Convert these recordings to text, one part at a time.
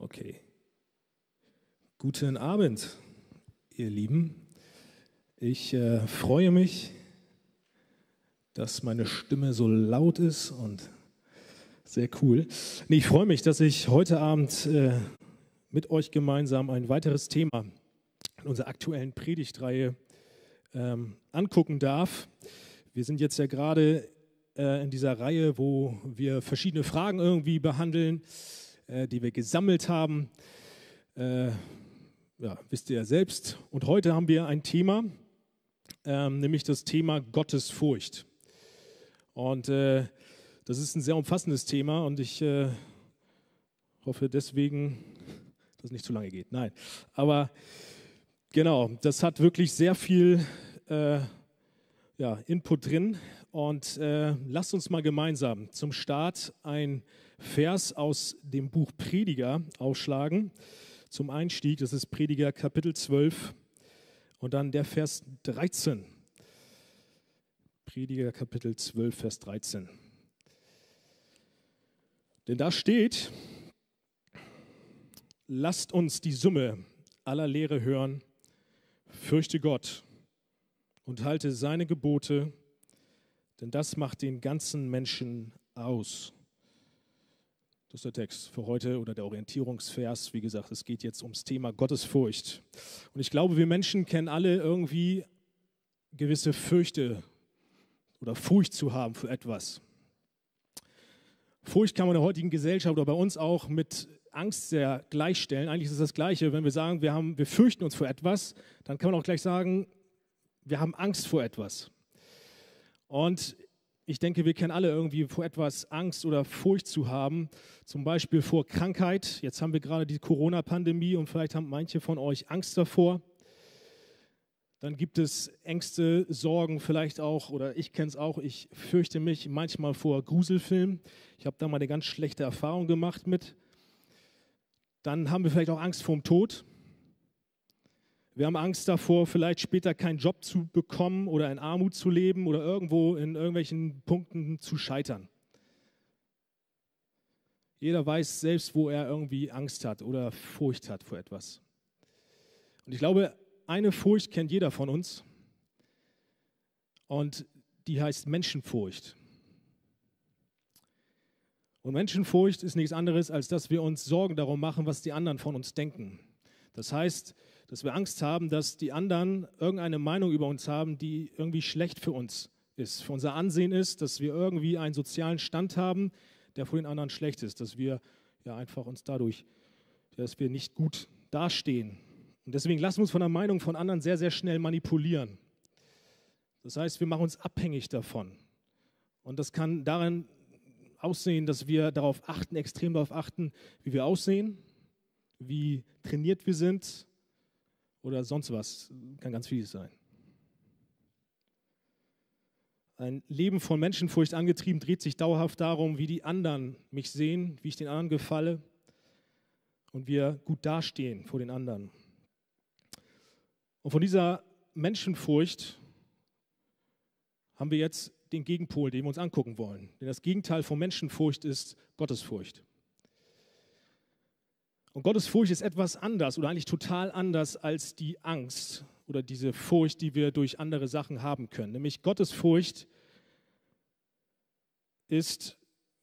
Okay. Guten Abend, ihr Lieben. Ich äh, freue mich, dass meine Stimme so laut ist und sehr cool. Nee, ich freue mich, dass ich heute Abend äh, mit euch gemeinsam ein weiteres Thema in unserer aktuellen Predigtreihe ähm, angucken darf. Wir sind jetzt ja gerade äh, in dieser Reihe, wo wir verschiedene Fragen irgendwie behandeln äh, die wir gesammelt haben. Äh, ja, wisst ihr ja selbst. Und heute haben wir ein Thema, ähm, nämlich das Thema Gottesfurcht. Und äh, das ist ein sehr umfassendes Thema und ich äh, hoffe deswegen, dass es nicht zu lange geht. Nein, aber genau, das hat wirklich sehr viel äh, ja, Input drin. Und äh, lasst uns mal gemeinsam zum Start ein Vers aus dem Buch Prediger aufschlagen. Zum Einstieg, das ist Prediger Kapitel 12 und dann der Vers 13. Prediger Kapitel 12, Vers 13. Denn da steht, lasst uns die Summe aller Lehre hören, fürchte Gott und halte seine Gebote, denn das macht den ganzen Menschen aus. Das ist der Text für heute oder der Orientierungsvers. Wie gesagt, es geht jetzt ums Thema Gottesfurcht. Und ich glaube, wir Menschen kennen alle irgendwie gewisse Fürchte oder Furcht zu haben für etwas. Furcht kann man in der heutigen Gesellschaft oder bei uns auch mit Angst sehr gleichstellen. Eigentlich ist es das Gleiche. Wenn wir sagen, wir, haben, wir fürchten uns vor etwas, dann kann man auch gleich sagen, wir haben Angst vor etwas. Und ich denke, wir kennen alle irgendwie vor etwas Angst oder Furcht zu haben, zum Beispiel vor Krankheit. Jetzt haben wir gerade die Corona-Pandemie und vielleicht haben manche von euch Angst davor. Dann gibt es Ängste, Sorgen vielleicht auch, oder ich kenne es auch, ich fürchte mich manchmal vor Gruselfilmen. Ich habe da mal eine ganz schlechte Erfahrung gemacht mit. Dann haben wir vielleicht auch Angst vor dem Tod. Wir haben Angst davor, vielleicht später keinen Job zu bekommen oder in Armut zu leben oder irgendwo in irgendwelchen Punkten zu scheitern. Jeder weiß selbst, wo er irgendwie Angst hat oder Furcht hat vor etwas. Und ich glaube, eine Furcht kennt jeder von uns. Und die heißt Menschenfurcht. Und Menschenfurcht ist nichts anderes, als dass wir uns Sorgen darum machen, was die anderen von uns denken. Das heißt, dass wir Angst haben, dass die anderen irgendeine Meinung über uns haben, die irgendwie schlecht für uns ist, für unser Ansehen ist, dass wir irgendwie einen sozialen Stand haben, der vor den anderen schlecht ist, dass wir ja einfach uns dadurch, dass wir nicht gut dastehen. Und deswegen lassen wir uns von der Meinung von anderen sehr, sehr schnell manipulieren. Das heißt, wir machen uns abhängig davon. Und das kann darin aussehen, dass wir darauf achten, extrem darauf achten, wie wir aussehen, wie trainiert wir sind, oder sonst was. Kann ganz vieles sein. Ein Leben von Menschenfurcht angetrieben dreht sich dauerhaft darum, wie die anderen mich sehen, wie ich den anderen gefalle und wir gut dastehen vor den anderen. Und von dieser Menschenfurcht haben wir jetzt den Gegenpol, den wir uns angucken wollen. Denn das Gegenteil von Menschenfurcht ist Gottesfurcht. Und Gottes Furcht ist etwas anders oder eigentlich total anders als die Angst oder diese Furcht, die wir durch andere Sachen haben können. Nämlich Gottes Furcht ist,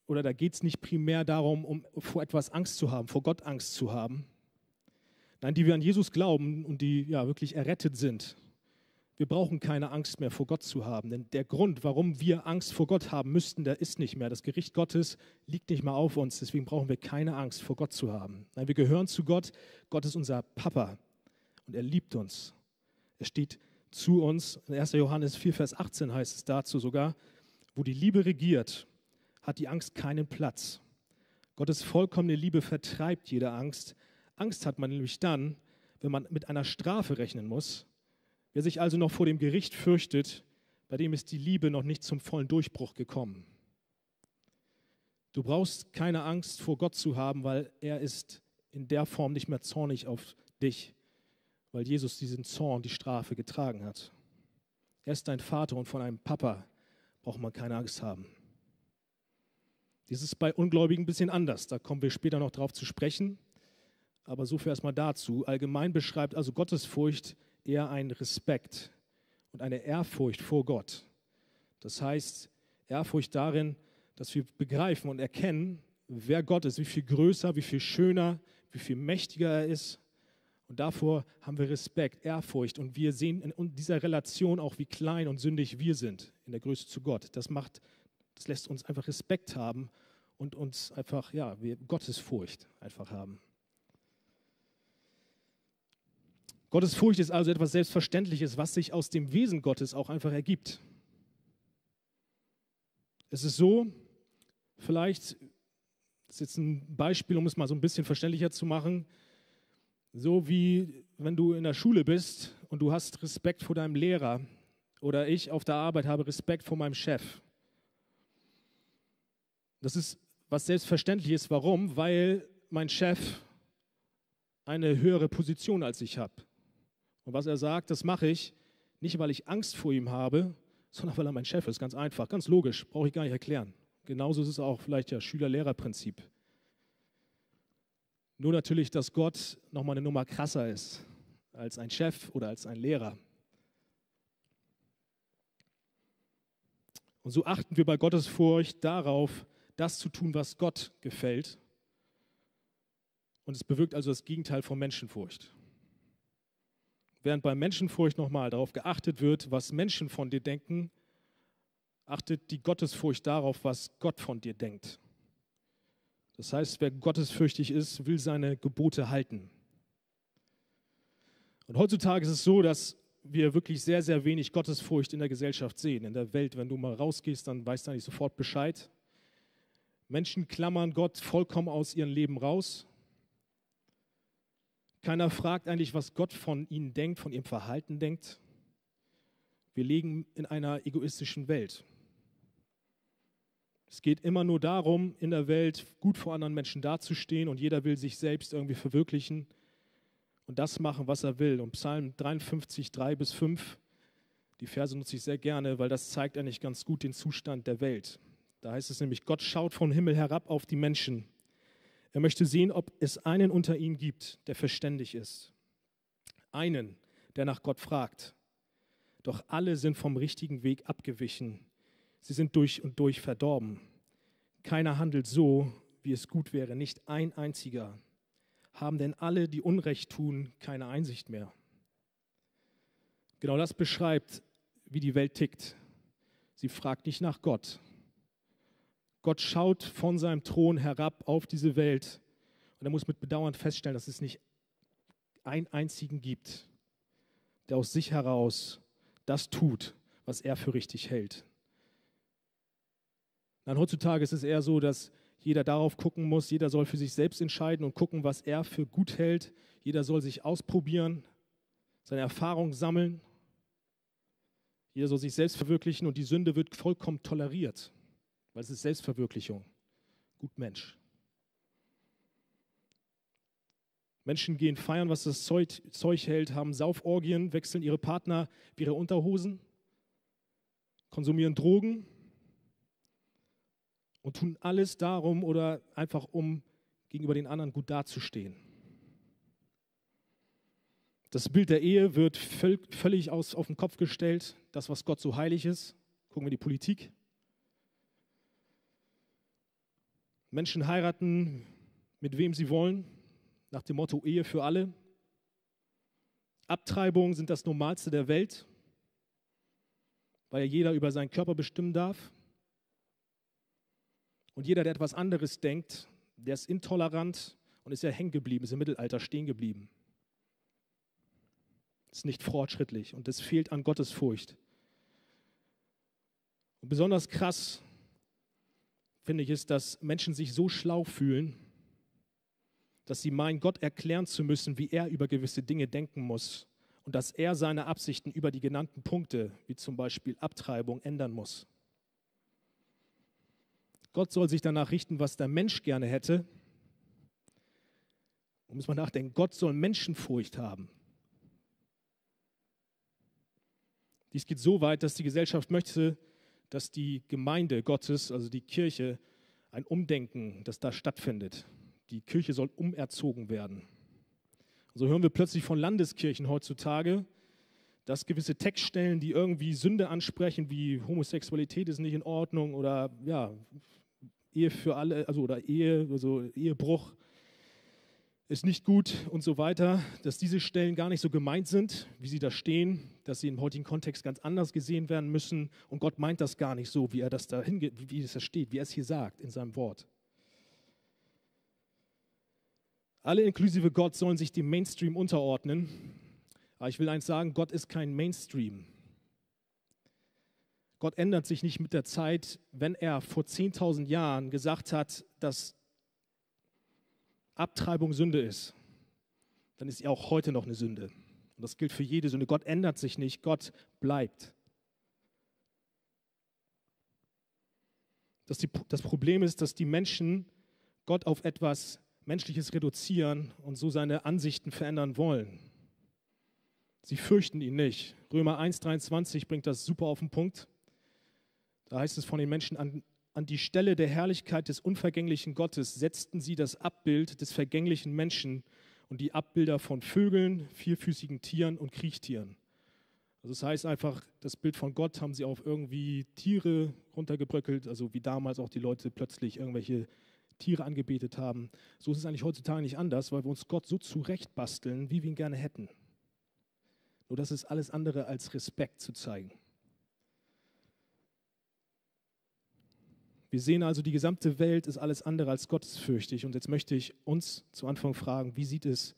oder da geht es nicht primär darum, um vor etwas Angst zu haben, vor Gott Angst zu haben. Nein, die wir an Jesus glauben und die ja wirklich errettet sind, wir brauchen keine Angst mehr vor Gott zu haben, denn der Grund, warum wir Angst vor Gott haben müssten, der ist nicht mehr. Das Gericht Gottes liegt nicht mehr auf uns, deswegen brauchen wir keine Angst vor Gott zu haben. Nein, wir gehören zu Gott. Gott ist unser Papa und er liebt uns. Er steht zu uns. In 1. Johannes 4, Vers 18 heißt es dazu sogar, wo die Liebe regiert, hat die Angst keinen Platz. Gottes vollkommene Liebe vertreibt jede Angst. Angst hat man nämlich dann, wenn man mit einer Strafe rechnen muss Wer sich also noch vor dem Gericht fürchtet, bei dem ist die Liebe noch nicht zum vollen Durchbruch gekommen. Du brauchst keine Angst vor Gott zu haben, weil er ist in der Form nicht mehr zornig auf dich, weil Jesus diesen Zorn, die Strafe getragen hat. Er ist dein Vater und von einem Papa braucht man keine Angst haben. Dies ist bei Ungläubigen ein bisschen anders, da kommen wir später noch drauf zu sprechen. aber so viel erstmal dazu. Allgemein beschreibt also Gottesfurcht eher einen Respekt und eine Ehrfurcht vor Gott. Das heißt, Ehrfurcht darin, dass wir begreifen und erkennen, wer Gott ist, wie viel größer, wie viel schöner, wie viel mächtiger er ist. Und davor haben wir Respekt, Ehrfurcht und wir sehen in dieser Relation auch, wie klein und sündig wir sind in der Größe zu Gott. Das macht, das lässt uns einfach Respekt haben und uns einfach, ja, wir Gottesfurcht einfach haben. Gottesfurcht ist also etwas Selbstverständliches, was sich aus dem Wesen Gottes auch einfach ergibt. Es ist so, vielleicht, das ist jetzt ein Beispiel, um es mal so ein bisschen verständlicher zu machen, so wie wenn du in der Schule bist und du hast Respekt vor deinem Lehrer oder ich auf der Arbeit habe Respekt vor meinem Chef. Das ist was Selbstverständliches. Warum? Weil mein Chef eine höhere Position als ich habe. Und was er sagt, das mache ich nicht, weil ich Angst vor ihm habe, sondern weil er mein Chef ist. Ganz einfach, ganz logisch, brauche ich gar nicht erklären. Genauso ist es auch vielleicht ja Schüler-Lehrer-Prinzip. Nur natürlich, dass Gott nochmal eine Nummer krasser ist als ein Chef oder als ein Lehrer. Und so achten wir bei Gottes Furcht darauf, das zu tun, was Gott gefällt. Und es bewirkt also das Gegenteil von Menschenfurcht. Während bei Menschenfurcht nochmal darauf geachtet wird, was Menschen von dir denken, achtet die Gottesfurcht darauf, was Gott von dir denkt. Das heißt, wer gottesfürchtig ist, will seine Gebote halten. Und heutzutage ist es so, dass wir wirklich sehr, sehr wenig Gottesfurcht in der Gesellschaft sehen. In der Welt, wenn du mal rausgehst, dann weißt du eigentlich sofort Bescheid. Menschen klammern Gott vollkommen aus ihrem Leben raus. Keiner fragt eigentlich, was Gott von ihnen denkt, von ihrem Verhalten denkt. Wir leben in einer egoistischen Welt. Es geht immer nur darum, in der Welt gut vor anderen Menschen dazustehen und jeder will sich selbst irgendwie verwirklichen und das machen, was er will. Und Psalm 53, 3 bis 5, die Verse nutze ich sehr gerne, weil das zeigt eigentlich ganz gut den Zustand der Welt. Da heißt es nämlich, Gott schaut vom Himmel herab auf die Menschen er möchte sehen, ob es einen unter ihnen gibt, der verständig ist. Einen, der nach Gott fragt. Doch alle sind vom richtigen Weg abgewichen. Sie sind durch und durch verdorben. Keiner handelt so, wie es gut wäre, nicht ein einziger. Haben denn alle, die Unrecht tun, keine Einsicht mehr? Genau das beschreibt, wie die Welt tickt. Sie fragt nicht nach Gott, Gott schaut von seinem Thron herab auf diese Welt und er muss mit Bedauern feststellen, dass es nicht einen einzigen gibt, der aus sich heraus das tut, was er für richtig hält. Dann heutzutage ist es eher so, dass jeder darauf gucken muss, jeder soll für sich selbst entscheiden und gucken, was er für gut hält. Jeder soll sich ausprobieren, seine Erfahrung sammeln. Jeder soll sich selbst verwirklichen und die Sünde wird vollkommen toleriert weil es ist Selbstverwirklichung. Gut Mensch. Menschen gehen feiern, was das Zeug, Zeug hält, haben Sauforgien, wechseln ihre Partner wie ihre Unterhosen, konsumieren Drogen und tun alles darum oder einfach um gegenüber den anderen gut dazustehen. Das Bild der Ehe wird völlig aus, auf den Kopf gestellt, das, was Gott so heilig ist. Gucken wir die Politik. Menschen heiraten, mit wem sie wollen, nach dem Motto Ehe für alle. Abtreibungen sind das Normalste der Welt, weil jeder über seinen Körper bestimmen darf. Und jeder, der etwas anderes denkt, der ist intolerant und ist ja hängen geblieben, ist im Mittelalter stehen geblieben. Ist nicht fortschrittlich und es fehlt an Gottesfurcht. Und besonders krass finde ich, ist, dass Menschen sich so schlau fühlen, dass sie meinen, Gott erklären zu müssen, wie er über gewisse Dinge denken muss und dass er seine Absichten über die genannten Punkte, wie zum Beispiel Abtreibung, ändern muss. Gott soll sich danach richten, was der Mensch gerne hätte. Und muss man nachdenken, Gott soll Menschenfurcht haben. Dies geht so weit, dass die Gesellschaft möchte, dass die Gemeinde Gottes, also die Kirche, ein Umdenken, das da stattfindet. Die Kirche soll umerzogen werden. So hören wir plötzlich von Landeskirchen heutzutage, dass gewisse Textstellen, die irgendwie Sünde ansprechen, wie Homosexualität ist nicht in Ordnung oder ja, Ehe für alle, also oder Ehe, also Ehebruch ist nicht gut und so weiter, dass diese Stellen gar nicht so gemeint sind, wie sie da stehen, dass sie im heutigen Kontext ganz anders gesehen werden müssen und Gott meint das gar nicht so, wie er das da hingeht, wie es da steht, wie er es hier sagt in seinem Wort. Alle inklusive Gott sollen sich dem Mainstream unterordnen. Aber ich will eins sagen, Gott ist kein Mainstream. Gott ändert sich nicht mit der Zeit, wenn er vor 10.000 Jahren gesagt hat, dass Abtreibung Sünde ist, dann ist sie auch heute noch eine Sünde. Und das gilt für jede Sünde. Gott ändert sich nicht, Gott bleibt. Das, die, das Problem ist, dass die Menschen Gott auf etwas Menschliches reduzieren und so seine Ansichten verändern wollen. Sie fürchten ihn nicht. Römer 1,23 bringt das super auf den Punkt. Da heißt es von den Menschen, an, an die Stelle der Herrlichkeit des unvergänglichen Gottes setzten sie das Abbild des vergänglichen Menschen und die Abbilder von Vögeln, vierfüßigen Tieren und Kriechtieren. Also das heißt einfach, das Bild von Gott haben sie auf irgendwie Tiere runtergebröckelt, also wie damals auch die Leute plötzlich irgendwelche Tiere angebetet haben. So ist es eigentlich heutzutage nicht anders, weil wir uns Gott so zurechtbasteln, wie wir ihn gerne hätten. Nur das ist alles andere als Respekt zu zeigen. Wir sehen also, die gesamte Welt ist alles andere als gottesfürchtig. Und jetzt möchte ich uns zu Anfang fragen, wie sieht es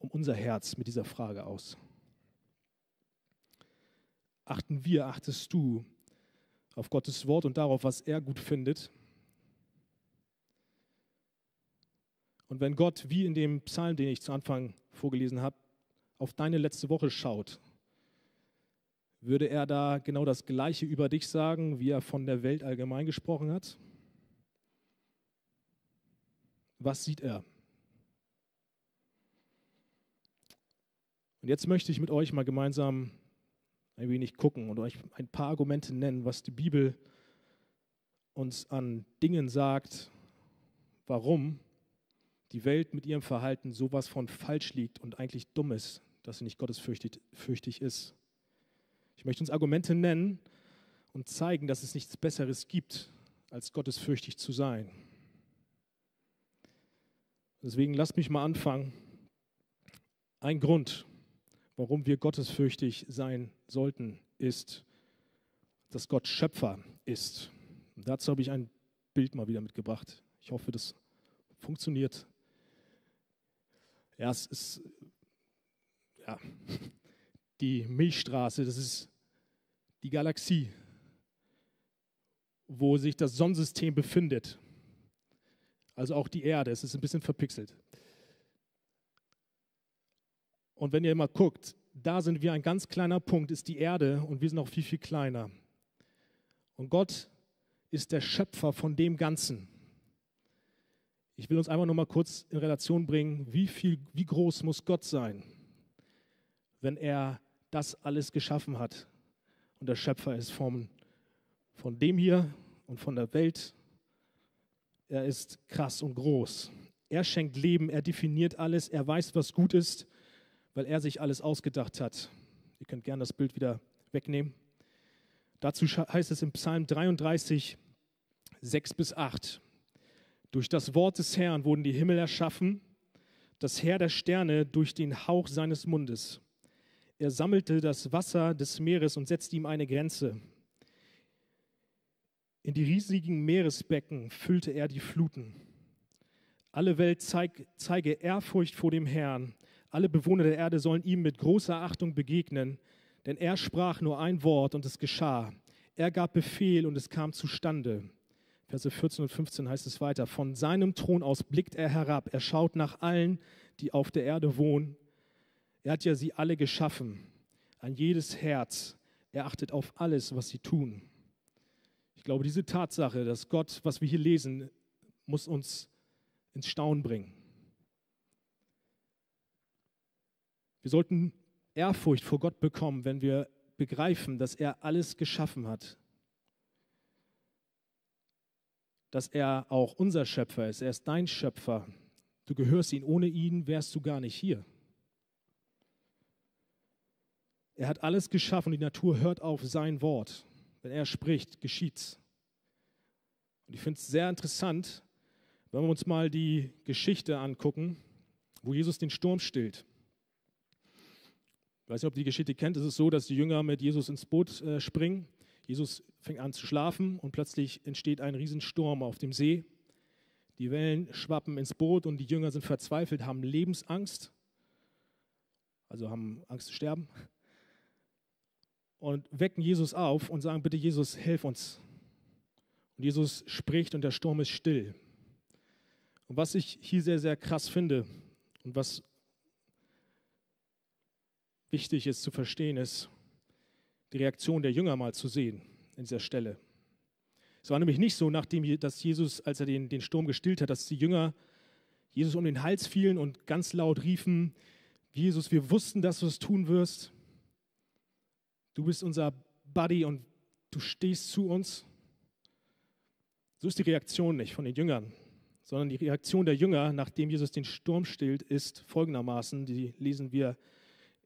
um unser Herz mit dieser Frage aus? Achten wir, achtest du auf Gottes Wort und darauf, was er gut findet? Und wenn Gott, wie in dem Psalm, den ich zu Anfang vorgelesen habe, auf deine letzte Woche schaut, würde er da genau das Gleiche über dich sagen, wie er von der Welt allgemein gesprochen hat? Was sieht er? Und jetzt möchte ich mit euch mal gemeinsam ein wenig gucken und euch ein paar Argumente nennen, was die Bibel uns an Dingen sagt, warum die Welt mit ihrem Verhalten sowas von falsch liegt und eigentlich dumm ist, dass sie nicht gottesfürchtig ist. Ich möchte uns Argumente nennen und zeigen, dass es nichts Besseres gibt, als gottesfürchtig zu sein. Deswegen lasst mich mal anfangen. Ein Grund, warum wir gottesfürchtig sein sollten, ist, dass Gott Schöpfer ist. Und dazu habe ich ein Bild mal wieder mitgebracht. Ich hoffe, das funktioniert. Ja, es ist ja, die Milchstraße, das ist die Galaxie, wo sich das Sonnensystem befindet. Also auch die Erde, es ist ein bisschen verpixelt. Und wenn ihr mal guckt, da sind wir ein ganz kleiner Punkt, ist die Erde und wir sind auch viel, viel kleiner. Und Gott ist der Schöpfer von dem Ganzen. Ich will uns einfach nur mal kurz in Relation bringen, wie, viel, wie groß muss Gott sein, wenn er das alles geschaffen hat und der Schöpfer ist von, von dem hier und von der Welt. Er ist krass und groß. Er schenkt Leben, er definiert alles, er weiß, was gut ist, weil er sich alles ausgedacht hat. Ihr könnt gerne das Bild wieder wegnehmen. Dazu heißt es im Psalm 33, 6 bis 8. Durch das Wort des Herrn wurden die Himmel erschaffen, das Herr der Sterne durch den Hauch seines Mundes. Er sammelte das Wasser des Meeres und setzte ihm eine Grenze. In die riesigen Meeresbecken füllte er die Fluten. Alle Welt zeig, zeige Ehrfurcht vor dem Herrn. Alle Bewohner der Erde sollen ihm mit großer Achtung begegnen, denn er sprach nur ein Wort und es geschah. Er gab Befehl und es kam zustande. Verse 14 und 15 heißt es weiter, von seinem Thron aus blickt er herab, er schaut nach allen, die auf der Erde wohnen. Er hat ja sie alle geschaffen, an jedes Herz. Er achtet auf alles, was sie tun. Ich glaube, diese Tatsache, dass Gott, was wir hier lesen, muss uns ins Staunen bringen. Wir sollten Ehrfurcht vor Gott bekommen, wenn wir begreifen, dass er alles geschaffen hat, dass er auch unser Schöpfer ist. Er ist dein Schöpfer. Du gehörst ihm. Ohne ihn wärst du gar nicht hier. Er hat alles geschaffen und die Natur hört auf sein Wort. Wenn er spricht, geschieht's. Und ich finde es sehr interessant, wenn wir uns mal die Geschichte angucken, wo Jesus den Sturm stillt. Ich weiß nicht, ob ihr die Geschichte kennt. Es ist so, dass die Jünger mit Jesus ins Boot äh, springen. Jesus fängt an zu schlafen und plötzlich entsteht ein Riesensturm auf dem See. Die Wellen schwappen ins Boot und die Jünger sind verzweifelt, haben Lebensangst, also haben Angst zu sterben und wecken Jesus auf und sagen, bitte Jesus, hilf uns. Und Jesus spricht und der Sturm ist still. Und was ich hier sehr, sehr krass finde und was wichtig ist zu verstehen, ist die Reaktion der Jünger mal zu sehen in dieser Stelle. Es war nämlich nicht so, nachdem dass Jesus, als er den, den Sturm gestillt hat, dass die Jünger Jesus um den Hals fielen und ganz laut riefen, Jesus, wir wussten, dass du es tun wirst. Du bist unser Buddy und du stehst zu uns. So ist die Reaktion nicht von den Jüngern, sondern die Reaktion der Jünger, nachdem Jesus den Sturm stillt, ist folgendermaßen, die lesen wir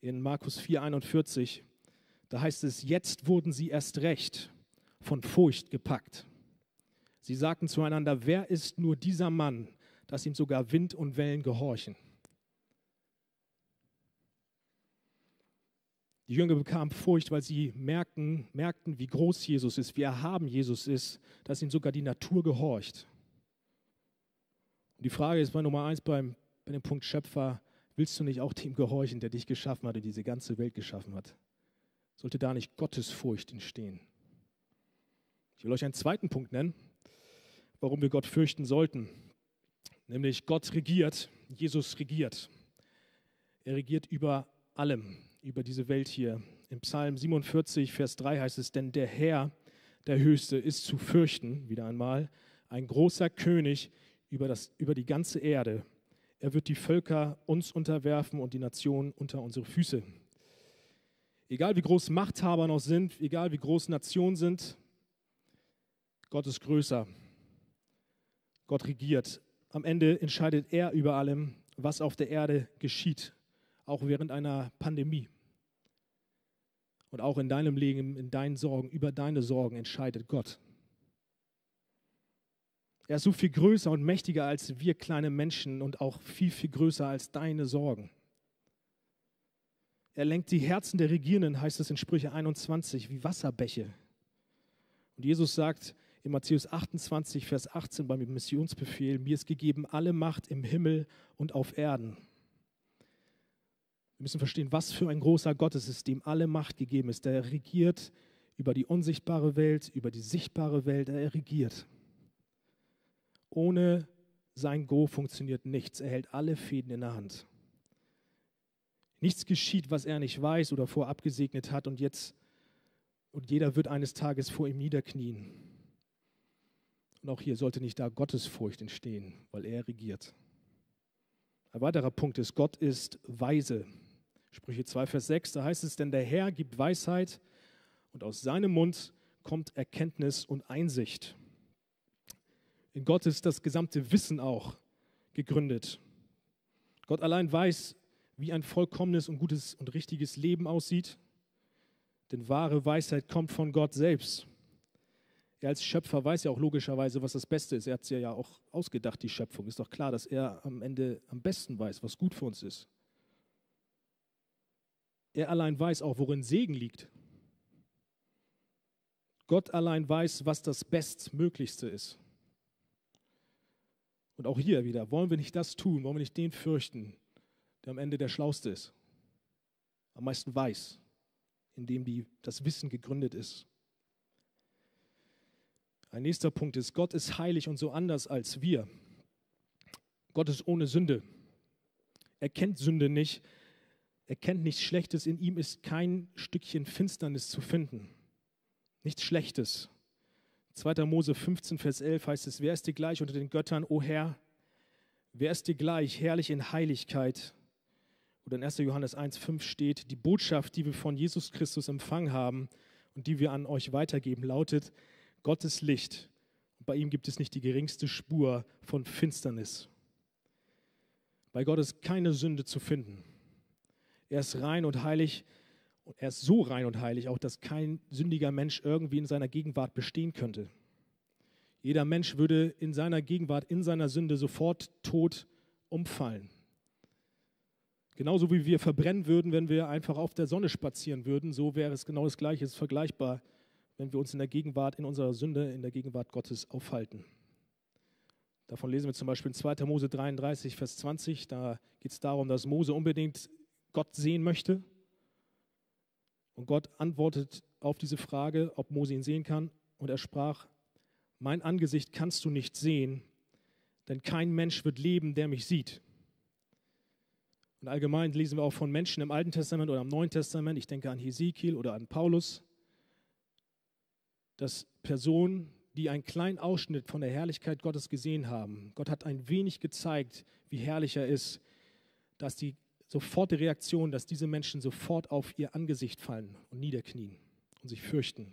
in Markus 4:41. Da heißt es, jetzt wurden sie erst recht von Furcht gepackt. Sie sagten zueinander, wer ist nur dieser Mann, dass ihm sogar Wind und Wellen gehorchen? Die Jünger bekamen Furcht, weil sie merkten, merkten, wie groß Jesus ist, wie erhaben Jesus ist, dass ihm sogar die Natur gehorcht. Und die Frage ist bei Nummer eins beim, bei dem Punkt Schöpfer, willst du nicht auch dem gehorchen, der dich geschaffen hat und diese ganze Welt geschaffen hat? Sollte da nicht Gottesfurcht entstehen? Ich will euch einen zweiten Punkt nennen, warum wir Gott fürchten sollten. Nämlich Gott regiert, Jesus regiert. Er regiert über allem über diese Welt hier. Im Psalm 47, Vers 3 heißt es, denn der Herr, der Höchste, ist zu fürchten, wieder einmal, ein großer König über, das, über die ganze Erde. Er wird die Völker uns unterwerfen und die Nationen unter unsere Füße. Egal wie groß Machthaber noch sind, egal wie groß Nationen sind, Gott ist größer. Gott regiert. Am Ende entscheidet er über allem, was auf der Erde geschieht, auch während einer Pandemie. Und auch in deinem Leben, in deinen Sorgen, über deine Sorgen entscheidet Gott. Er ist so viel größer und mächtiger als wir kleine Menschen und auch viel, viel größer als deine Sorgen. Er lenkt die Herzen der Regierenden, heißt es in Sprüche 21, wie Wasserbäche. Und Jesus sagt in Matthäus 28, Vers 18 beim Missionsbefehl, mir ist gegeben alle Macht im Himmel und auf Erden. Wir müssen verstehen, was für ein großer Gott es ist, dem alle Macht gegeben ist. Der regiert über die unsichtbare Welt, über die sichtbare Welt. Er regiert. Ohne sein Go funktioniert nichts. Er hält alle Fäden in der Hand. Nichts geschieht, was er nicht weiß oder vorab gesegnet hat und jetzt und jeder wird eines Tages vor ihm niederknien. Und auch hier sollte nicht da Gottesfurcht entstehen, weil er regiert. Ein weiterer Punkt ist, Gott ist weise. Sprüche 2, Vers 6, da heißt es, denn der Herr gibt Weisheit und aus seinem Mund kommt Erkenntnis und Einsicht. In Gott ist das gesamte Wissen auch gegründet. Gott allein weiß, wie ein vollkommenes und gutes und richtiges Leben aussieht, denn wahre Weisheit kommt von Gott selbst. Er als Schöpfer weiß ja auch logischerweise, was das Beste ist. Er hat es ja auch ausgedacht, die Schöpfung. Ist doch klar, dass er am Ende am besten weiß, was gut für uns ist. Er allein weiß auch, worin Segen liegt. Gott allein weiß, was das Bestmöglichste ist. Und auch hier wieder, wollen wir nicht das tun, wollen wir nicht den fürchten, der am Ende der Schlauste ist, am meisten weiß, in dem die, das Wissen gegründet ist. Ein nächster Punkt ist, Gott ist heilig und so anders als wir. Gott ist ohne Sünde. Er kennt Sünde nicht, er kennt nichts Schlechtes, in ihm ist kein Stückchen Finsternis zu finden. Nichts Schlechtes. 2. Mose 15, Vers 11 heißt es, wer ist dir gleich unter den Göttern, o Herr? Wer ist dir gleich, herrlich in Heiligkeit? Oder in 1. Johannes 1, 5 steht, die Botschaft, die wir von Jesus Christus empfangen haben und die wir an euch weitergeben, lautet, Gottes Licht. Und bei ihm gibt es nicht die geringste Spur von Finsternis. Bei Gott ist keine Sünde zu finden. Er ist rein und heilig Und er ist so rein und heilig, auch dass kein sündiger Mensch irgendwie in seiner Gegenwart bestehen könnte. Jeder Mensch würde in seiner Gegenwart, in seiner Sünde sofort tot umfallen. Genauso wie wir verbrennen würden, wenn wir einfach auf der Sonne spazieren würden, so wäre es genau das Gleiche, es ist vergleichbar, wenn wir uns in der Gegenwart, in unserer Sünde, in der Gegenwart Gottes aufhalten. Davon lesen wir zum Beispiel in 2. Mose 33, Vers 20. Da geht es darum, dass Mose unbedingt Gott sehen möchte. Und Gott antwortet auf diese Frage, ob Mose ihn sehen kann. Und er sprach, mein Angesicht kannst du nicht sehen, denn kein Mensch wird leben, der mich sieht. Und allgemein lesen wir auch von Menschen im Alten Testament oder im Neuen Testament, ich denke an Hesekiel oder an Paulus, dass Personen, die einen kleinen Ausschnitt von der Herrlichkeit Gottes gesehen haben, Gott hat ein wenig gezeigt, wie herrlich er ist, dass die sofortige Reaktion, dass diese Menschen sofort auf ihr Angesicht fallen und niederknien und sich fürchten.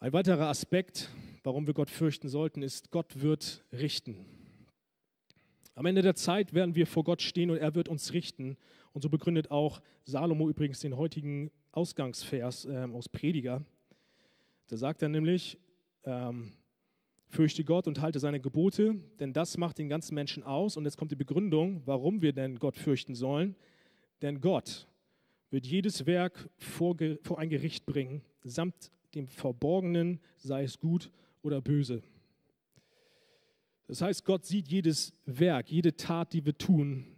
Ein weiterer Aspekt, warum wir Gott fürchten sollten, ist, Gott wird richten. Am Ende der Zeit werden wir vor Gott stehen und er wird uns richten. Und so begründet auch Salomo übrigens den heutigen Ausgangsvers äh, aus Prediger. Da sagt er nämlich, ähm, fürchte Gott und halte seine Gebote, denn das macht den ganzen Menschen aus. Und jetzt kommt die Begründung, warum wir denn Gott fürchten sollen. Denn Gott wird jedes Werk vor, vor ein Gericht bringen, samt dem Verborgenen, sei es gut oder böse. Das heißt, Gott sieht jedes Werk, jede Tat, die wir tun,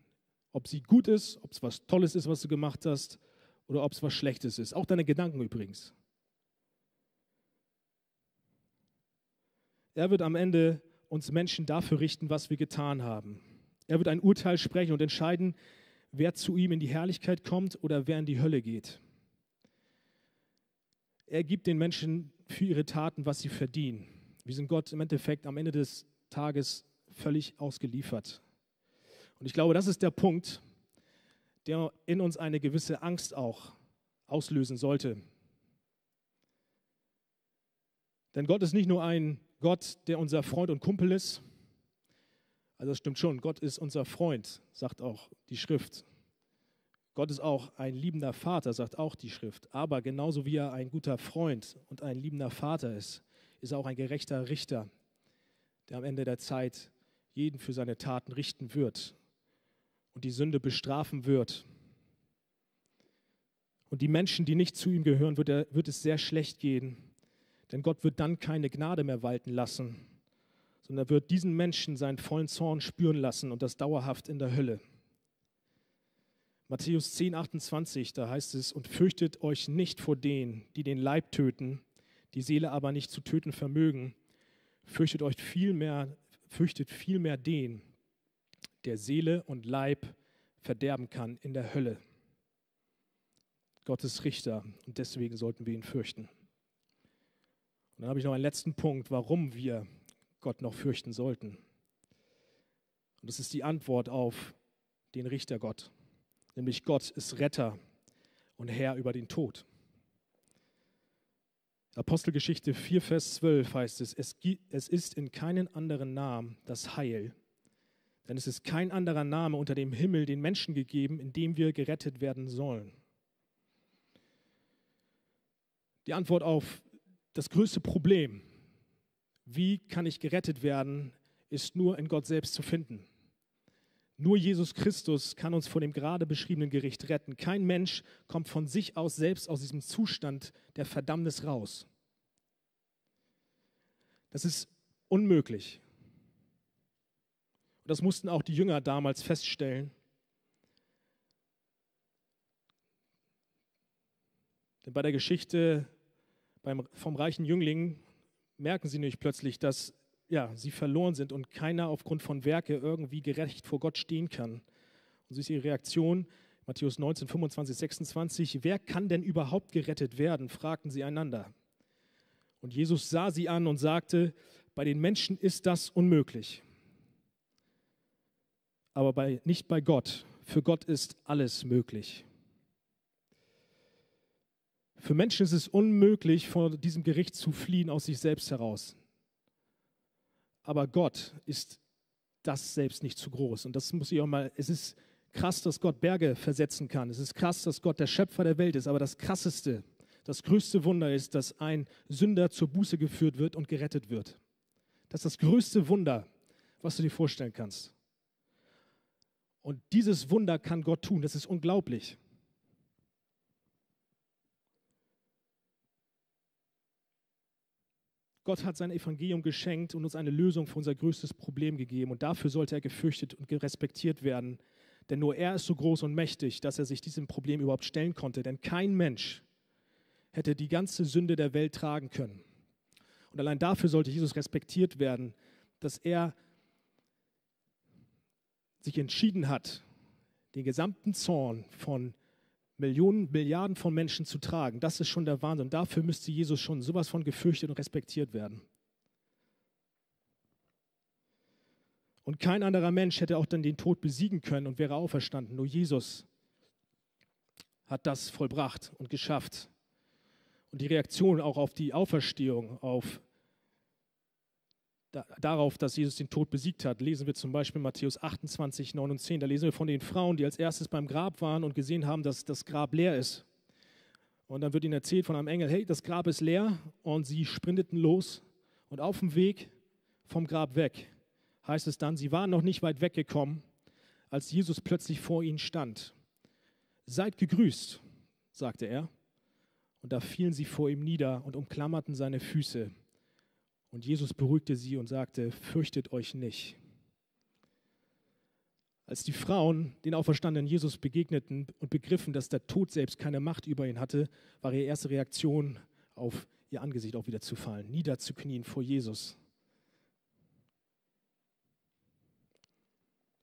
ob sie gut ist, ob es was Tolles ist, was du gemacht hast, oder ob es was Schlechtes ist. Auch deine Gedanken übrigens. Er wird am Ende uns Menschen dafür richten, was wir getan haben. Er wird ein Urteil sprechen und entscheiden, wer zu ihm in die Herrlichkeit kommt oder wer in die Hölle geht. Er gibt den Menschen für ihre Taten, was sie verdienen. Wir sind Gott im Endeffekt am Ende des Tages völlig ausgeliefert. Und ich glaube, das ist der Punkt, der in uns eine gewisse Angst auch auslösen sollte. Denn Gott ist nicht nur ein Gott, der unser Freund und Kumpel ist. Also das stimmt schon, Gott ist unser Freund, sagt auch die Schrift. Gott ist auch ein liebender Vater, sagt auch die Schrift. Aber genauso wie er ein guter Freund und ein liebender Vater ist, ist er auch ein gerechter Richter, der am Ende der Zeit jeden für seine Taten richten wird und die Sünde bestrafen wird. Und die Menschen, die nicht zu ihm gehören, wird, er, wird es sehr schlecht gehen, denn Gott wird dann keine Gnade mehr walten lassen, sondern er wird diesen Menschen seinen vollen Zorn spüren lassen und das dauerhaft in der Hölle. Matthäus 10, 28, da heißt es, und fürchtet euch nicht vor denen, die den Leib töten, die Seele aber nicht zu töten vermögen. Fürchtet euch vielmehr, fürchtet vielmehr den, der Seele und Leib verderben kann in der Hölle. Gottes Richter und deswegen sollten wir ihn fürchten. Und dann habe ich noch einen letzten Punkt, warum wir Gott noch fürchten sollten. Und das ist die Antwort auf den Richter Gott. Nämlich Gott ist Retter und Herr über den Tod. Apostelgeschichte 4, Vers 12 heißt es, es, ist in keinen anderen Namen das Heil, denn es ist kein anderer Name unter dem Himmel den Menschen gegeben, in dem wir gerettet werden sollen. Die Antwort auf das größte Problem, wie kann ich gerettet werden, ist nur in Gott selbst zu finden. Nur Jesus Christus kann uns von dem gerade beschriebenen Gericht retten. Kein Mensch kommt von sich aus selbst aus diesem Zustand der Verdammnis raus. Das ist unmöglich. Und das mussten auch die Jünger damals feststellen. Denn bei der Geschichte beim, vom reichen Jüngling merken sie nicht plötzlich, dass ja, sie verloren sind und keiner aufgrund von Werke irgendwie gerecht vor Gott stehen kann. Und so ist ihre Reaktion, Matthäus 19, 25, 26, wer kann denn überhaupt gerettet werden, fragten sie einander. Und Jesus sah sie an und sagte, bei den Menschen ist das unmöglich, aber bei, nicht bei Gott. Für Gott ist alles möglich. Für Menschen ist es unmöglich, vor diesem Gericht zu fliehen aus sich selbst heraus. Aber Gott ist das selbst nicht zu groß. Und das muss ich auch mal, es ist krass, dass Gott Berge versetzen kann. Es ist krass, dass Gott der Schöpfer der Welt ist. Aber das Krasseste, das größte Wunder ist, dass ein Sünder zur Buße geführt wird und gerettet wird. Das ist das größte Wunder, was du dir vorstellen kannst. Und dieses Wunder kann Gott tun. Das ist unglaublich. Gott hat sein Evangelium geschenkt und uns eine Lösung für unser größtes Problem gegeben. Und dafür sollte er gefürchtet und respektiert werden. Denn nur er ist so groß und mächtig, dass er sich diesem Problem überhaupt stellen konnte. Denn kein Mensch hätte die ganze Sünde der Welt tragen können. Und allein dafür sollte Jesus respektiert werden, dass er sich entschieden hat, den gesamten Zorn von Millionen, Milliarden von Menschen zu tragen, das ist schon der Wahnsinn. Dafür müsste Jesus schon sowas von gefürchtet und respektiert werden. Und kein anderer Mensch hätte auch dann den Tod besiegen können und wäre auferstanden. Nur Jesus hat das vollbracht und geschafft. Und die Reaktion auch auf die Auferstehung, auf darauf, dass Jesus den Tod besiegt hat, lesen wir zum Beispiel Matthäus 28, 9 und 10. Da lesen wir von den Frauen, die als erstes beim Grab waren und gesehen haben, dass das Grab leer ist. Und dann wird ihnen erzählt von einem Engel, hey, das Grab ist leer. Und sie sprinteten los. Und auf dem Weg vom Grab weg, heißt es dann, sie waren noch nicht weit weggekommen, als Jesus plötzlich vor ihnen stand. Seid gegrüßt, sagte er. Und da fielen sie vor ihm nieder und umklammerten seine Füße. Und Jesus beruhigte sie und sagte, fürchtet euch nicht. Als die Frauen den auferstandenen Jesus begegneten und begriffen, dass der Tod selbst keine Macht über ihn hatte, war ihre erste Reaktion, auf ihr Angesicht auch wieder zu fallen, niederzuknien vor Jesus.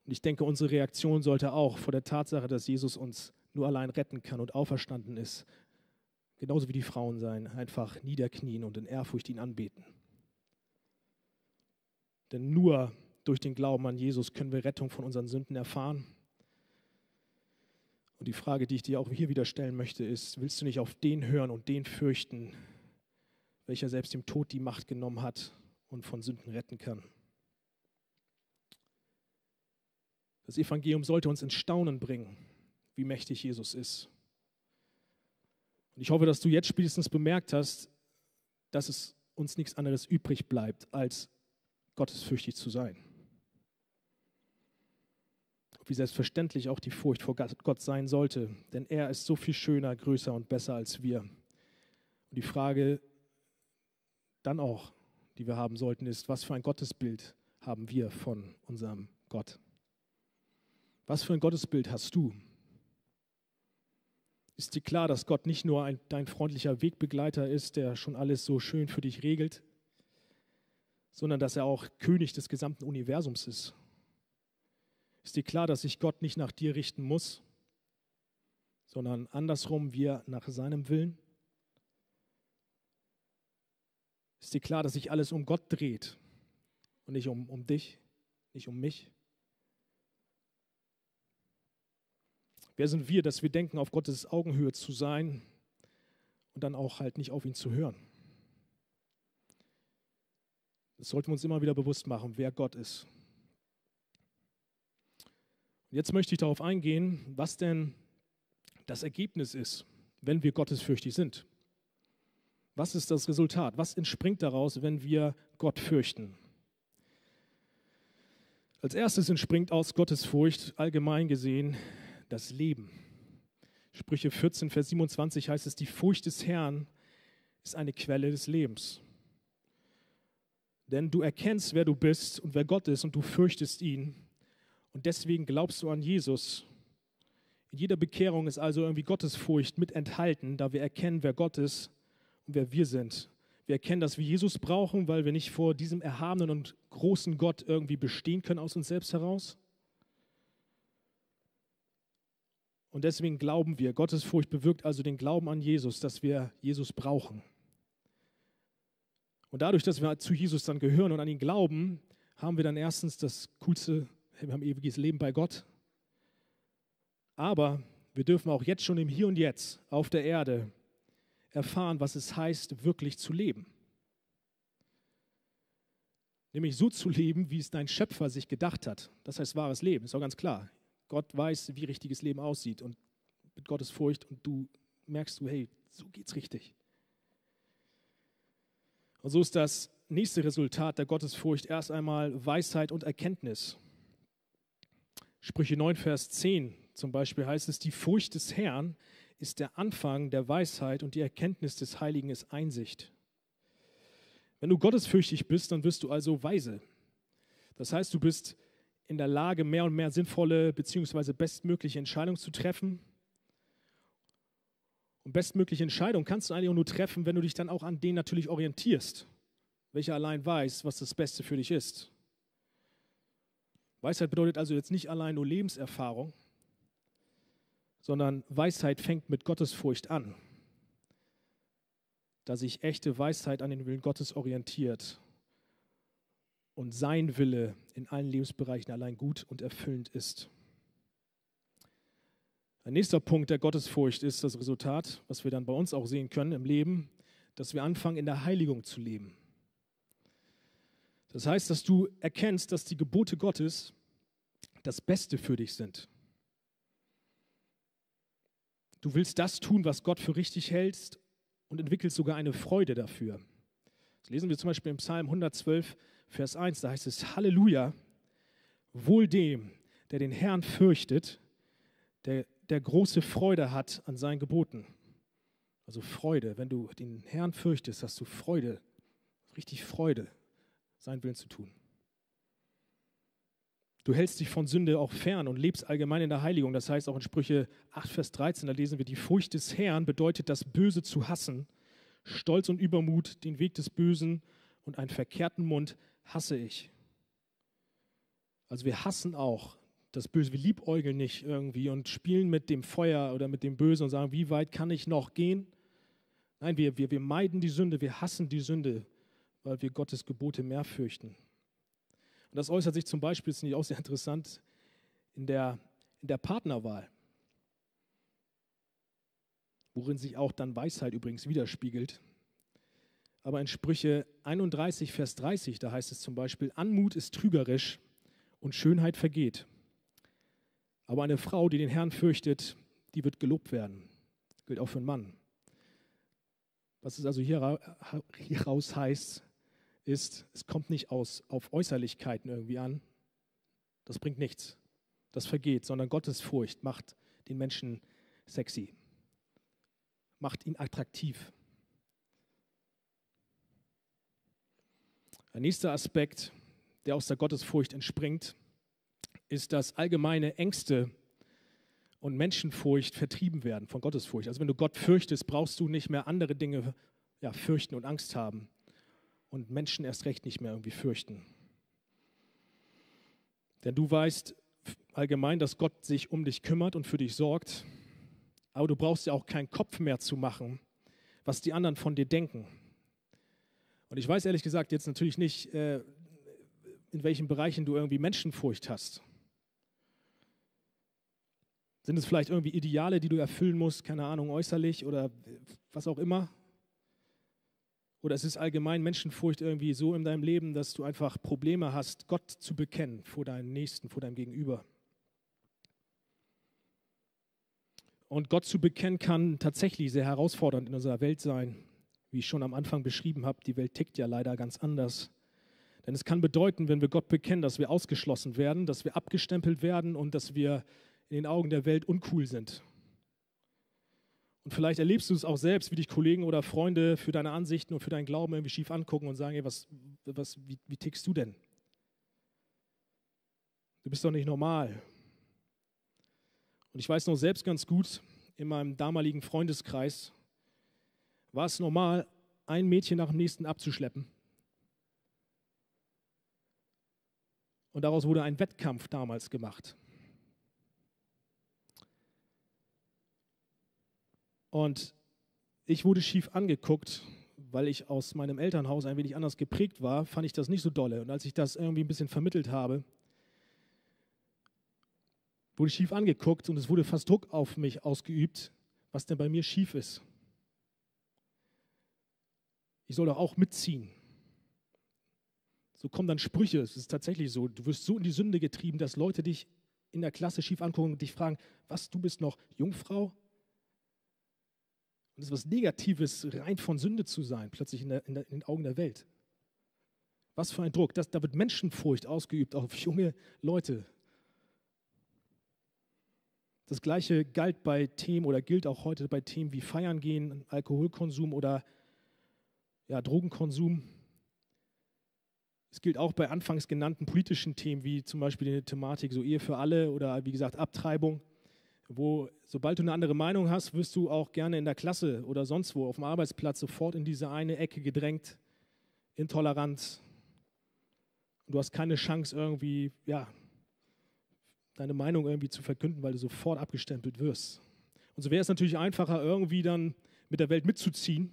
Und ich denke, unsere Reaktion sollte auch vor der Tatsache, dass Jesus uns nur allein retten kann und auferstanden ist, genauso wie die Frauen sein, einfach niederknien und in Ehrfurcht ihn anbeten. Denn nur durch den Glauben an Jesus können wir Rettung von unseren Sünden erfahren. Und die Frage, die ich dir auch hier wieder stellen möchte, ist, willst du nicht auf den hören und den fürchten, welcher selbst dem Tod die Macht genommen hat und von Sünden retten kann? Das Evangelium sollte uns in Staunen bringen, wie mächtig Jesus ist. Und ich hoffe, dass du jetzt spätestens bemerkt hast, dass es uns nichts anderes übrig bleibt, als gottesfürchtig zu sein. Wie selbstverständlich auch die Furcht vor Gott sein sollte, denn er ist so viel schöner, größer und besser als wir. Und die Frage dann auch, die wir haben sollten, ist, was für ein Gottesbild haben wir von unserem Gott? Was für ein Gottesbild hast du? Ist dir klar, dass Gott nicht nur ein, dein freundlicher Wegbegleiter ist, der schon alles so schön für dich regelt, sondern dass er auch König des gesamten Universums ist. Ist dir klar, dass sich Gott nicht nach dir richten muss, sondern andersrum wir nach seinem Willen? Ist dir klar, dass sich alles um Gott dreht und nicht um, um dich, nicht um mich? Wer sind wir, dass wir denken, auf Gottes Augenhöhe zu sein und dann auch halt nicht auf ihn zu hören? Das sollten wir uns immer wieder bewusst machen, wer Gott ist. Und jetzt möchte ich darauf eingehen, was denn das Ergebnis ist, wenn wir gottesfürchtig sind. Was ist das Resultat? Was entspringt daraus, wenn wir Gott fürchten? Als erstes entspringt aus Gottesfurcht allgemein gesehen das Leben. Sprüche 14, Vers 27 heißt es, die Furcht des Herrn ist eine Quelle des Lebens. Denn du erkennst, wer du bist und wer Gott ist und du fürchtest ihn. Und deswegen glaubst du an Jesus. In jeder Bekehrung ist also irgendwie Gottesfurcht mit enthalten, da wir erkennen, wer Gott ist und wer wir sind. Wir erkennen, dass wir Jesus brauchen, weil wir nicht vor diesem erhabenen und großen Gott irgendwie bestehen können aus uns selbst heraus. Und deswegen glauben wir. Gottesfurcht bewirkt also den Glauben an Jesus, dass wir Jesus brauchen. Und dadurch, dass wir zu Jesus dann gehören und an ihn glauben, haben wir dann erstens das coolste, wir haben ewiges Leben bei Gott. Aber wir dürfen auch jetzt schon im Hier und Jetzt auf der Erde erfahren, was es heißt, wirklich zu leben. Nämlich so zu leben, wie es dein Schöpfer sich gedacht hat. Das heißt wahres Leben, ist auch ganz klar. Gott weiß, wie richtiges Leben aussieht und mit Gottes Furcht und du merkst du, hey, so geht's richtig. Und so ist das nächste Resultat der Gottesfurcht erst einmal Weisheit und Erkenntnis. Sprüche 9, Vers 10 zum Beispiel heißt es, die Furcht des Herrn ist der Anfang der Weisheit und die Erkenntnis des Heiligen ist Einsicht. Wenn du gottesfürchtig bist, dann wirst du also weise. Das heißt, du bist in der Lage, mehr und mehr sinnvolle bzw. bestmögliche Entscheidungen zu treffen. Und bestmögliche Entscheidungen kannst du eigentlich auch nur treffen, wenn du dich dann auch an denen natürlich orientierst, welcher allein weiß, was das Beste für dich ist. Weisheit bedeutet also jetzt nicht allein nur Lebenserfahrung, sondern Weisheit fängt mit Gottesfurcht an, da sich echte Weisheit an den Willen Gottes orientiert und sein Wille in allen Lebensbereichen allein gut und erfüllend ist. Ein nächster Punkt der Gottesfurcht ist das Resultat, was wir dann bei uns auch sehen können im Leben, dass wir anfangen, in der Heiligung zu leben. Das heißt, dass du erkennst, dass die Gebote Gottes das Beste für dich sind. Du willst das tun, was Gott für richtig hältst und entwickelst sogar eine Freude dafür. Das lesen wir zum Beispiel im Psalm 112, Vers 1, da heißt es, Halleluja, wohl dem, der den Herrn fürchtet, der, der große Freude hat an seinen Geboten. Also Freude, wenn du den Herrn fürchtest, hast du Freude, richtig Freude, seinen Willen zu tun. Du hältst dich von Sünde auch fern und lebst allgemein in der Heiligung. Das heißt auch in Sprüche 8, Vers 13, da lesen wir, die Furcht des Herrn bedeutet das Böse zu hassen. Stolz und Übermut, den Weg des Bösen und einen verkehrten Mund hasse ich. Also wir hassen auch das Böse. Wir liebäugeln nicht irgendwie und spielen mit dem Feuer oder mit dem Bösen und sagen, wie weit kann ich noch gehen? Nein, wir, wir, wir meiden die Sünde, wir hassen die Sünde, weil wir Gottes Gebote mehr fürchten. Und das äußert sich zum Beispiel, das finde ich auch sehr interessant, in der, in der Partnerwahl, worin sich auch dann Weisheit übrigens widerspiegelt. Aber in Sprüche 31, Vers 30, da heißt es zum Beispiel, Anmut ist trügerisch und Schönheit vergeht. Aber eine Frau, die den Herrn fürchtet, die wird gelobt werden. Gilt auch für einen Mann. Was es also hieraus heißt, ist, es kommt nicht aus, auf Äußerlichkeiten irgendwie an. Das bringt nichts. Das vergeht, sondern Gottes Furcht macht den Menschen sexy, macht ihn attraktiv. Ein nächster Aspekt, der aus der Gottesfurcht entspringt, ist, dass allgemeine Ängste und Menschenfurcht vertrieben werden von Gottesfurcht. Also wenn du Gott fürchtest, brauchst du nicht mehr andere Dinge ja, fürchten und Angst haben und Menschen erst recht nicht mehr irgendwie fürchten. Denn du weißt allgemein, dass Gott sich um dich kümmert und für dich sorgt, aber du brauchst ja auch keinen Kopf mehr zu machen, was die anderen von dir denken. Und ich weiß ehrlich gesagt jetzt natürlich nicht, äh, in welchen Bereichen du irgendwie Menschenfurcht hast. Sind es vielleicht irgendwie Ideale, die du erfüllen musst, keine Ahnung, äußerlich oder was auch immer? Oder es ist allgemein Menschenfurcht irgendwie so in deinem Leben, dass du einfach Probleme hast, Gott zu bekennen vor deinem Nächsten, vor deinem Gegenüber. Und Gott zu bekennen kann tatsächlich sehr herausfordernd in unserer Welt sein. Wie ich schon am Anfang beschrieben habe, die Welt tickt ja leider ganz anders. Denn es kann bedeuten, wenn wir Gott bekennen, dass wir ausgeschlossen werden, dass wir abgestempelt werden und dass wir in den Augen der Welt uncool sind. Und vielleicht erlebst du es auch selbst, wie dich Kollegen oder Freunde für deine Ansichten und für deinen Glauben irgendwie schief angucken und sagen, hey, was, was, wie, wie tickst du denn? Du bist doch nicht normal. Und ich weiß noch selbst ganz gut, in meinem damaligen Freundeskreis war es normal, ein Mädchen nach dem nächsten abzuschleppen. Und daraus wurde ein Wettkampf damals gemacht. Und ich wurde schief angeguckt, weil ich aus meinem Elternhaus ein wenig anders geprägt war, fand ich das nicht so dolle. Und als ich das irgendwie ein bisschen vermittelt habe, wurde schief angeguckt und es wurde fast Druck auf mich ausgeübt, was denn bei mir schief ist. Ich soll doch auch mitziehen. So kommen dann Sprüche, es ist tatsächlich so, du wirst so in die Sünde getrieben, dass Leute dich in der Klasse schief angucken und dich fragen, was, du bist noch Jungfrau? Und es ist was Negatives, rein von Sünde zu sein, plötzlich in, der, in, der, in den Augen der Welt. Was für ein Druck. Das, da wird Menschenfurcht ausgeübt auf junge Leute. Das gleiche galt bei Themen oder gilt auch heute bei Themen wie Feiern gehen, Alkoholkonsum oder ja, Drogenkonsum. Es gilt auch bei anfangs genannten politischen Themen, wie zum Beispiel die Thematik so Ehe für alle oder wie gesagt Abtreibung, wo sobald du eine andere Meinung hast, wirst du auch gerne in der Klasse oder sonst wo auf dem Arbeitsplatz sofort in diese eine Ecke gedrängt, intolerant. Du hast keine Chance irgendwie, ja, deine Meinung irgendwie zu verkünden, weil du sofort abgestempelt wirst. Und so wäre es natürlich einfacher, irgendwie dann mit der Welt mitzuziehen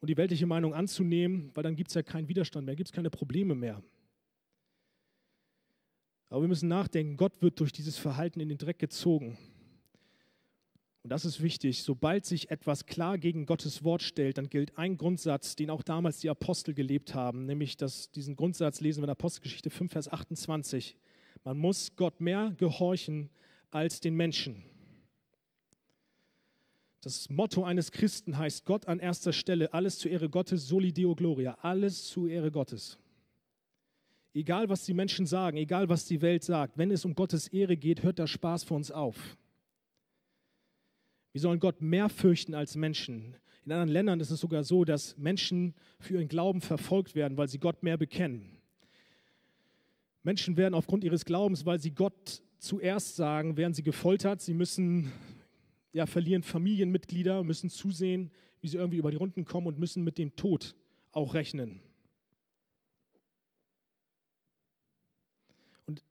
und die weltliche Meinung anzunehmen, weil dann gibt es ja keinen Widerstand mehr, gibt es keine Probleme mehr. Aber wir müssen nachdenken, Gott wird durch dieses Verhalten in den Dreck gezogen. Und das ist wichtig. Sobald sich etwas klar gegen Gottes Wort stellt, dann gilt ein Grundsatz, den auch damals die Apostel gelebt haben, nämlich dass diesen Grundsatz lesen wir in Apostelgeschichte 5, Vers 28. Man muss Gott mehr gehorchen als den Menschen. Das Motto eines Christen heißt Gott an erster Stelle, alles zur Ehre Gottes, soli deo gloria, alles zur Ehre Gottes. Egal was die Menschen sagen, egal was die Welt sagt, wenn es um Gottes Ehre geht, hört der Spaß für uns auf. Wir sollen Gott mehr fürchten als Menschen. In anderen Ländern ist es sogar so, dass Menschen für ihren Glauben verfolgt werden, weil sie Gott mehr bekennen. Menschen werden aufgrund ihres Glaubens, weil sie Gott zuerst sagen, werden sie gefoltert. Sie müssen ja, verlieren Familienmitglieder, müssen zusehen, wie sie irgendwie über die Runden kommen und müssen mit dem Tod auch rechnen. Und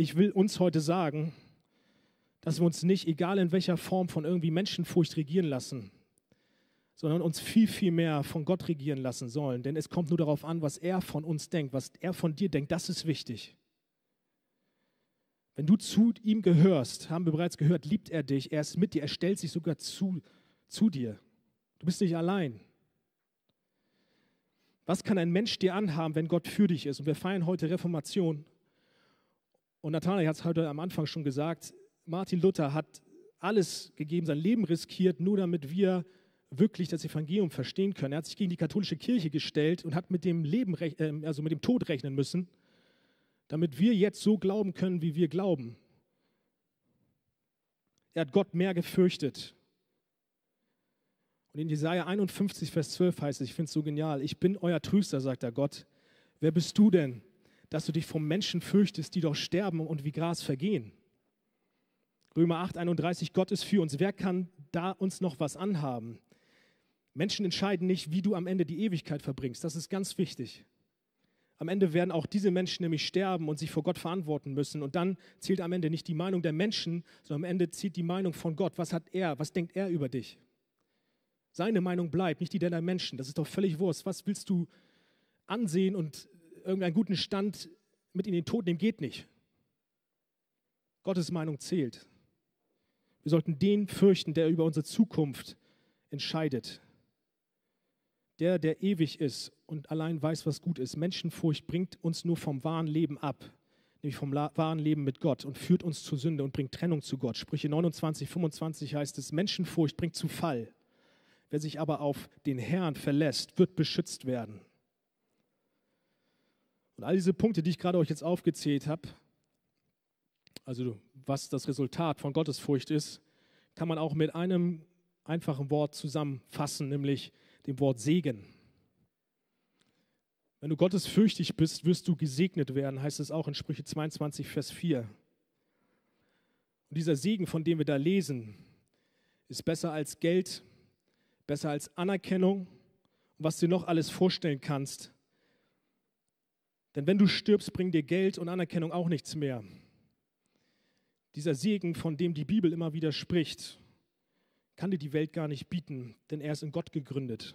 ich will uns heute sagen, dass wir uns nicht, egal in welcher Form, von irgendwie Menschenfurcht regieren lassen, sondern uns viel, viel mehr von Gott regieren lassen sollen. Denn es kommt nur darauf an, was er von uns denkt, was er von dir denkt. Das ist wichtig. Wenn du zu ihm gehörst, haben wir bereits gehört, liebt er dich, er ist mit dir, er stellt sich sogar zu, zu dir. Du bist nicht allein. Was kann ein Mensch dir anhaben, wenn Gott für dich ist? Und wir feiern heute Reformation. Und Nathanael hat es heute am Anfang schon gesagt, Martin Luther hat alles gegeben, sein Leben riskiert, nur damit wir wirklich das Evangelium verstehen können. Er hat sich gegen die katholische Kirche gestellt und hat mit dem Leben, äh, also mit dem Tod rechnen müssen damit wir jetzt so glauben können, wie wir glauben. Er hat Gott mehr gefürchtet. Und in Jesaja 51, Vers 12 heißt es, ich finde es so genial, ich bin euer Tröster, sagt er Gott. Wer bist du denn, dass du dich vom Menschen fürchtest, die doch sterben und wie Gras vergehen? Römer 8, 31, Gott ist für uns. Wer kann da uns noch was anhaben? Menschen entscheiden nicht, wie du am Ende die Ewigkeit verbringst. Das ist ganz wichtig. Am Ende werden auch diese Menschen nämlich sterben und sich vor Gott verantworten müssen. Und dann zählt am Ende nicht die Meinung der Menschen, sondern am Ende zählt die Meinung von Gott. Was hat er? Was denkt er über dich? Seine Meinung bleibt, nicht die der Menschen. Das ist doch völlig Wurst. Was willst du ansehen und irgendeinen guten Stand mit in den Tod nehmen? Geht nicht. Gottes Meinung zählt. Wir sollten den fürchten, der über unsere Zukunft entscheidet der, der ewig ist und allein weiß, was gut ist. Menschenfurcht bringt uns nur vom wahren Leben ab, nämlich vom wahren Leben mit Gott und führt uns zur Sünde und bringt Trennung zu Gott. Sprüche 29, 25 heißt es, Menschenfurcht bringt zu Fall. Wer sich aber auf den Herrn verlässt, wird beschützt werden. Und all diese Punkte, die ich gerade euch jetzt aufgezählt habe, also was das Resultat von Gottesfurcht ist, kann man auch mit einem einfachen Wort zusammenfassen, nämlich dem Wort Segen. Wenn du gottesfürchtig bist, wirst du gesegnet werden, heißt es auch in Sprüche 22, Vers 4. Und dieser Segen, von dem wir da lesen, ist besser als Geld, besser als Anerkennung und was du dir noch alles vorstellen kannst. Denn wenn du stirbst, bringt dir Geld und Anerkennung auch nichts mehr. Dieser Segen, von dem die Bibel immer wieder spricht, kann dir die Welt gar nicht bieten, denn er ist in Gott gegründet.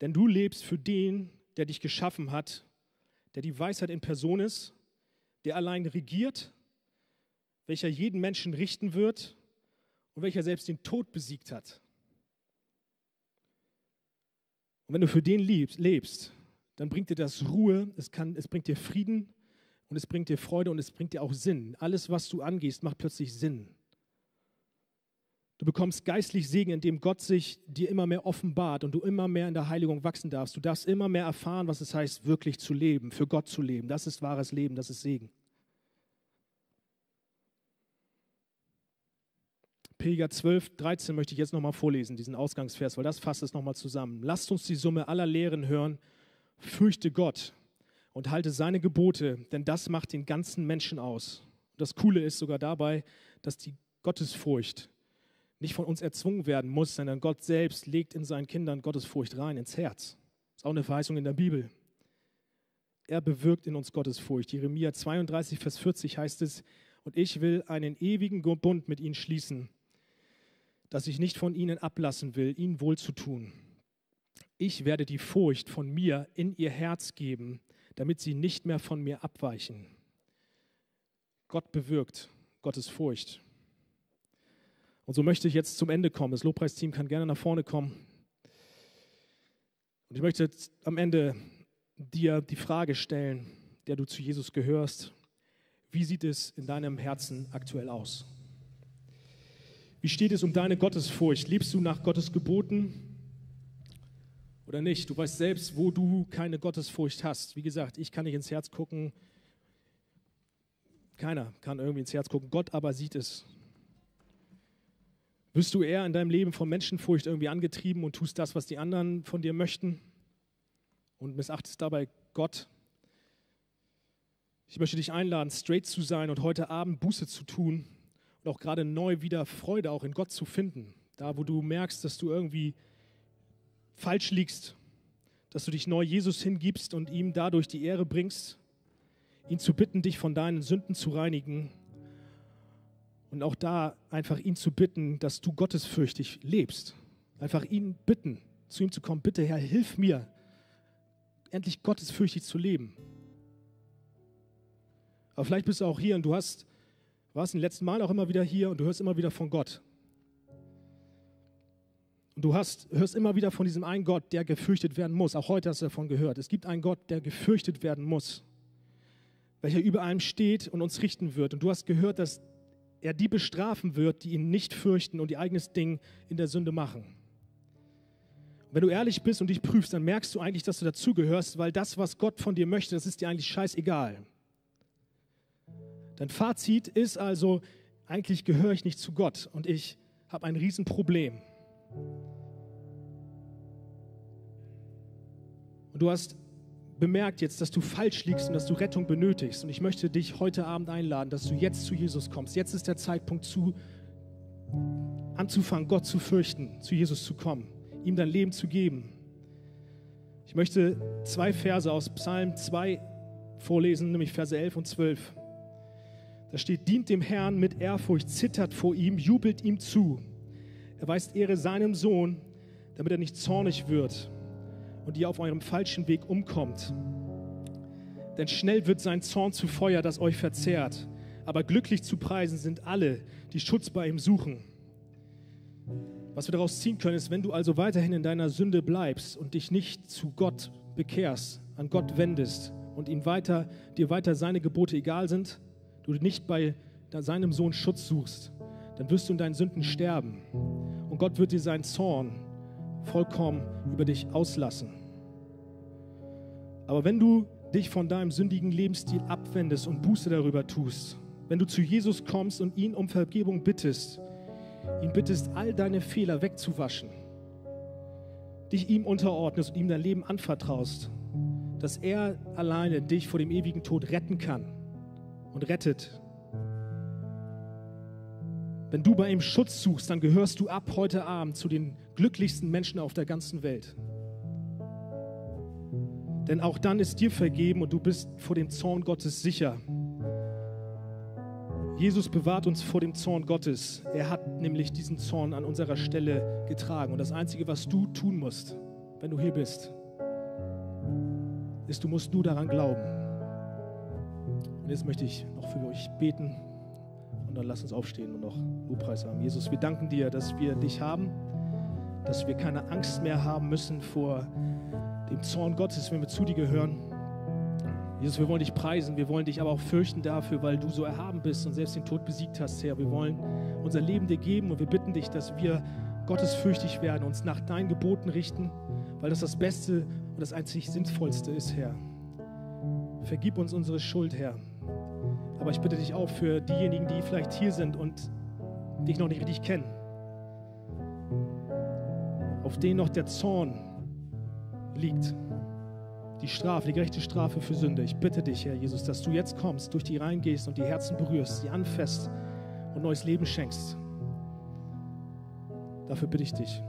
Denn du lebst für den, der dich geschaffen hat, der die Weisheit in Person ist, der allein regiert, welcher jeden Menschen richten wird und welcher selbst den Tod besiegt hat. Und wenn du für den lebst, lebst dann bringt dir das Ruhe, es, kann, es bringt dir Frieden, Und es bringt dir Freude und es bringt dir auch Sinn. Alles, was du angehst, macht plötzlich Sinn. Du bekommst geistlich Segen, indem Gott sich dir immer mehr offenbart und du immer mehr in der Heiligung wachsen darfst. Du darfst immer mehr erfahren, was es heißt, wirklich zu leben, für Gott zu leben. Das ist wahres Leben, das ist Segen. Prediger 12, 13 möchte ich jetzt nochmal vorlesen, diesen Ausgangsvers, weil das fasst es nochmal zusammen. Lasst uns die Summe aller Lehren hören. Fürchte Gott und halte seine Gebote, denn das macht den ganzen Menschen aus. Das Coole ist sogar dabei, dass die Gottesfurcht nicht von uns erzwungen werden muss, sondern Gott selbst legt in seinen Kindern Gottesfurcht rein ins Herz. Das ist auch eine Verheißung in der Bibel. Er bewirkt in uns Gottesfurcht. Jeremia 32, Vers 40 heißt es, und ich will einen ewigen Bund mit ihnen schließen, dass ich nicht von ihnen ablassen will, ihnen wohl zu tun. Ich werde die Furcht von mir in ihr Herz geben, damit sie nicht mehr von mir abweichen. Gott bewirkt Gottes Furcht. Und so möchte ich jetzt zum Ende kommen. Das Lobpreisteam kann gerne nach vorne kommen. Und ich möchte am Ende dir die Frage stellen, der du zu Jesus gehörst. Wie sieht es in deinem Herzen aktuell aus? Wie steht es um deine Gottesfurcht? Lebst du nach Gottes Geboten oder nicht? Du weißt selbst, wo du keine Gottesfurcht hast. Wie gesagt, ich kann nicht ins Herz gucken. Keiner kann irgendwie ins Herz gucken. Gott aber sieht es. Wirst du eher in deinem Leben von Menschenfurcht irgendwie angetrieben und tust das, was die anderen von dir möchten und missachtest dabei Gott? Ich möchte dich einladen, straight zu sein und heute Abend Buße zu tun und auch gerade neu wieder Freude auch in Gott zu finden. Da, wo du merkst, dass du irgendwie falsch liegst, dass du dich neu Jesus hingibst und ihm dadurch die Ehre bringst, ihn zu bitten, dich von deinen Sünden zu reinigen und auch da einfach ihn zu bitten, dass du gottesfürchtig lebst. Einfach ihn bitten, zu ihm zu kommen, bitte Herr, hilf mir, endlich gottesfürchtig zu leben. Aber vielleicht bist du auch hier und du hast warst den letzten Mal auch immer wieder hier und du hörst immer wieder von Gott. Du hast, hörst immer wieder von diesem einen Gott, der gefürchtet werden muss. Auch heute hast du davon gehört. Es gibt einen Gott, der gefürchtet werden muss, welcher über allem steht und uns richten wird. Und du hast gehört, dass er die bestrafen wird, die ihn nicht fürchten und ihr eigenes Ding in der Sünde machen. Und wenn du ehrlich bist und dich prüfst, dann merkst du eigentlich, dass du dazugehörst, weil das, was Gott von dir möchte, das ist dir eigentlich scheißegal. Dein Fazit ist also, eigentlich gehöre ich nicht zu Gott und ich habe ein Riesenproblem. Und du hast bemerkt jetzt, dass du falsch liegst und dass du Rettung benötigst. Und ich möchte dich heute Abend einladen, dass du jetzt zu Jesus kommst. Jetzt ist der Zeitpunkt zu anzufangen, Gott zu fürchten, zu Jesus zu kommen, ihm dein Leben zu geben. Ich möchte zwei Verse aus Psalm 2 vorlesen, nämlich Verse 11 und 12. Da steht, dient dem Herrn mit Ehrfurcht, zittert vor ihm, jubelt ihm zu. Er weist Ehre seinem Sohn, damit er nicht zornig wird und ihr auf eurem falschen Weg umkommt. Denn schnell wird sein Zorn zu Feuer, das euch verzehrt. Aber glücklich zu preisen sind alle, die Schutz bei ihm suchen. Was wir daraus ziehen können, ist, wenn du also weiterhin in deiner Sünde bleibst und dich nicht zu Gott bekehrst, an Gott wendest und ihm weiter, dir weiter seine Gebote egal sind, du nicht bei seinem Sohn Schutz suchst, dann wirst du in deinen Sünden sterben. Und Gott wird dir seinen Zorn vollkommen über dich auslassen. Aber wenn du dich von deinem sündigen Lebensstil abwendest und Buße darüber tust, wenn du zu Jesus kommst und ihn um Vergebung bittest, ihn bittest, all deine Fehler wegzuwaschen, dich ihm unterordnest und ihm dein Leben anvertraust, dass er alleine dich vor dem ewigen Tod retten kann und rettet. Wenn du bei ihm Schutz suchst, dann gehörst du ab heute Abend zu den glücklichsten Menschen auf der ganzen Welt. Denn auch dann ist dir vergeben und du bist vor dem Zorn Gottes sicher. Jesus bewahrt uns vor dem Zorn Gottes. Er hat nämlich diesen Zorn an unserer Stelle getragen. Und das Einzige, was du tun musst, wenn du hier bist, ist, du musst nur daran glauben. Und jetzt möchte ich noch für euch beten und dann lass uns aufstehen und noch Lobpreis haben. Jesus, wir danken dir, dass wir dich haben, dass wir keine Angst mehr haben müssen vor dem Zorn Gottes, wenn wir zu dir gehören. Jesus, wir wollen dich preisen, wir wollen dich aber auch fürchten dafür, weil du so erhaben bist und selbst den Tod besiegt hast, Herr. Wir wollen unser Leben dir geben und wir bitten dich, dass wir gottesfürchtig werden, uns nach deinen Geboten richten, weil das das Beste und das einzig Sinnvollste ist, Herr. Vergib uns unsere Schuld, Herr. Aber ich bitte dich auch für diejenigen, die vielleicht hier sind und dich noch nicht richtig kennen, auf denen noch der Zorn liegt die Strafe, die gerechte Strafe für Sünde. Ich bitte dich, Herr Jesus, dass du jetzt kommst, durch die reingehst und die Herzen berührst, sie anfasst und neues Leben schenkst. Dafür bitte ich dich.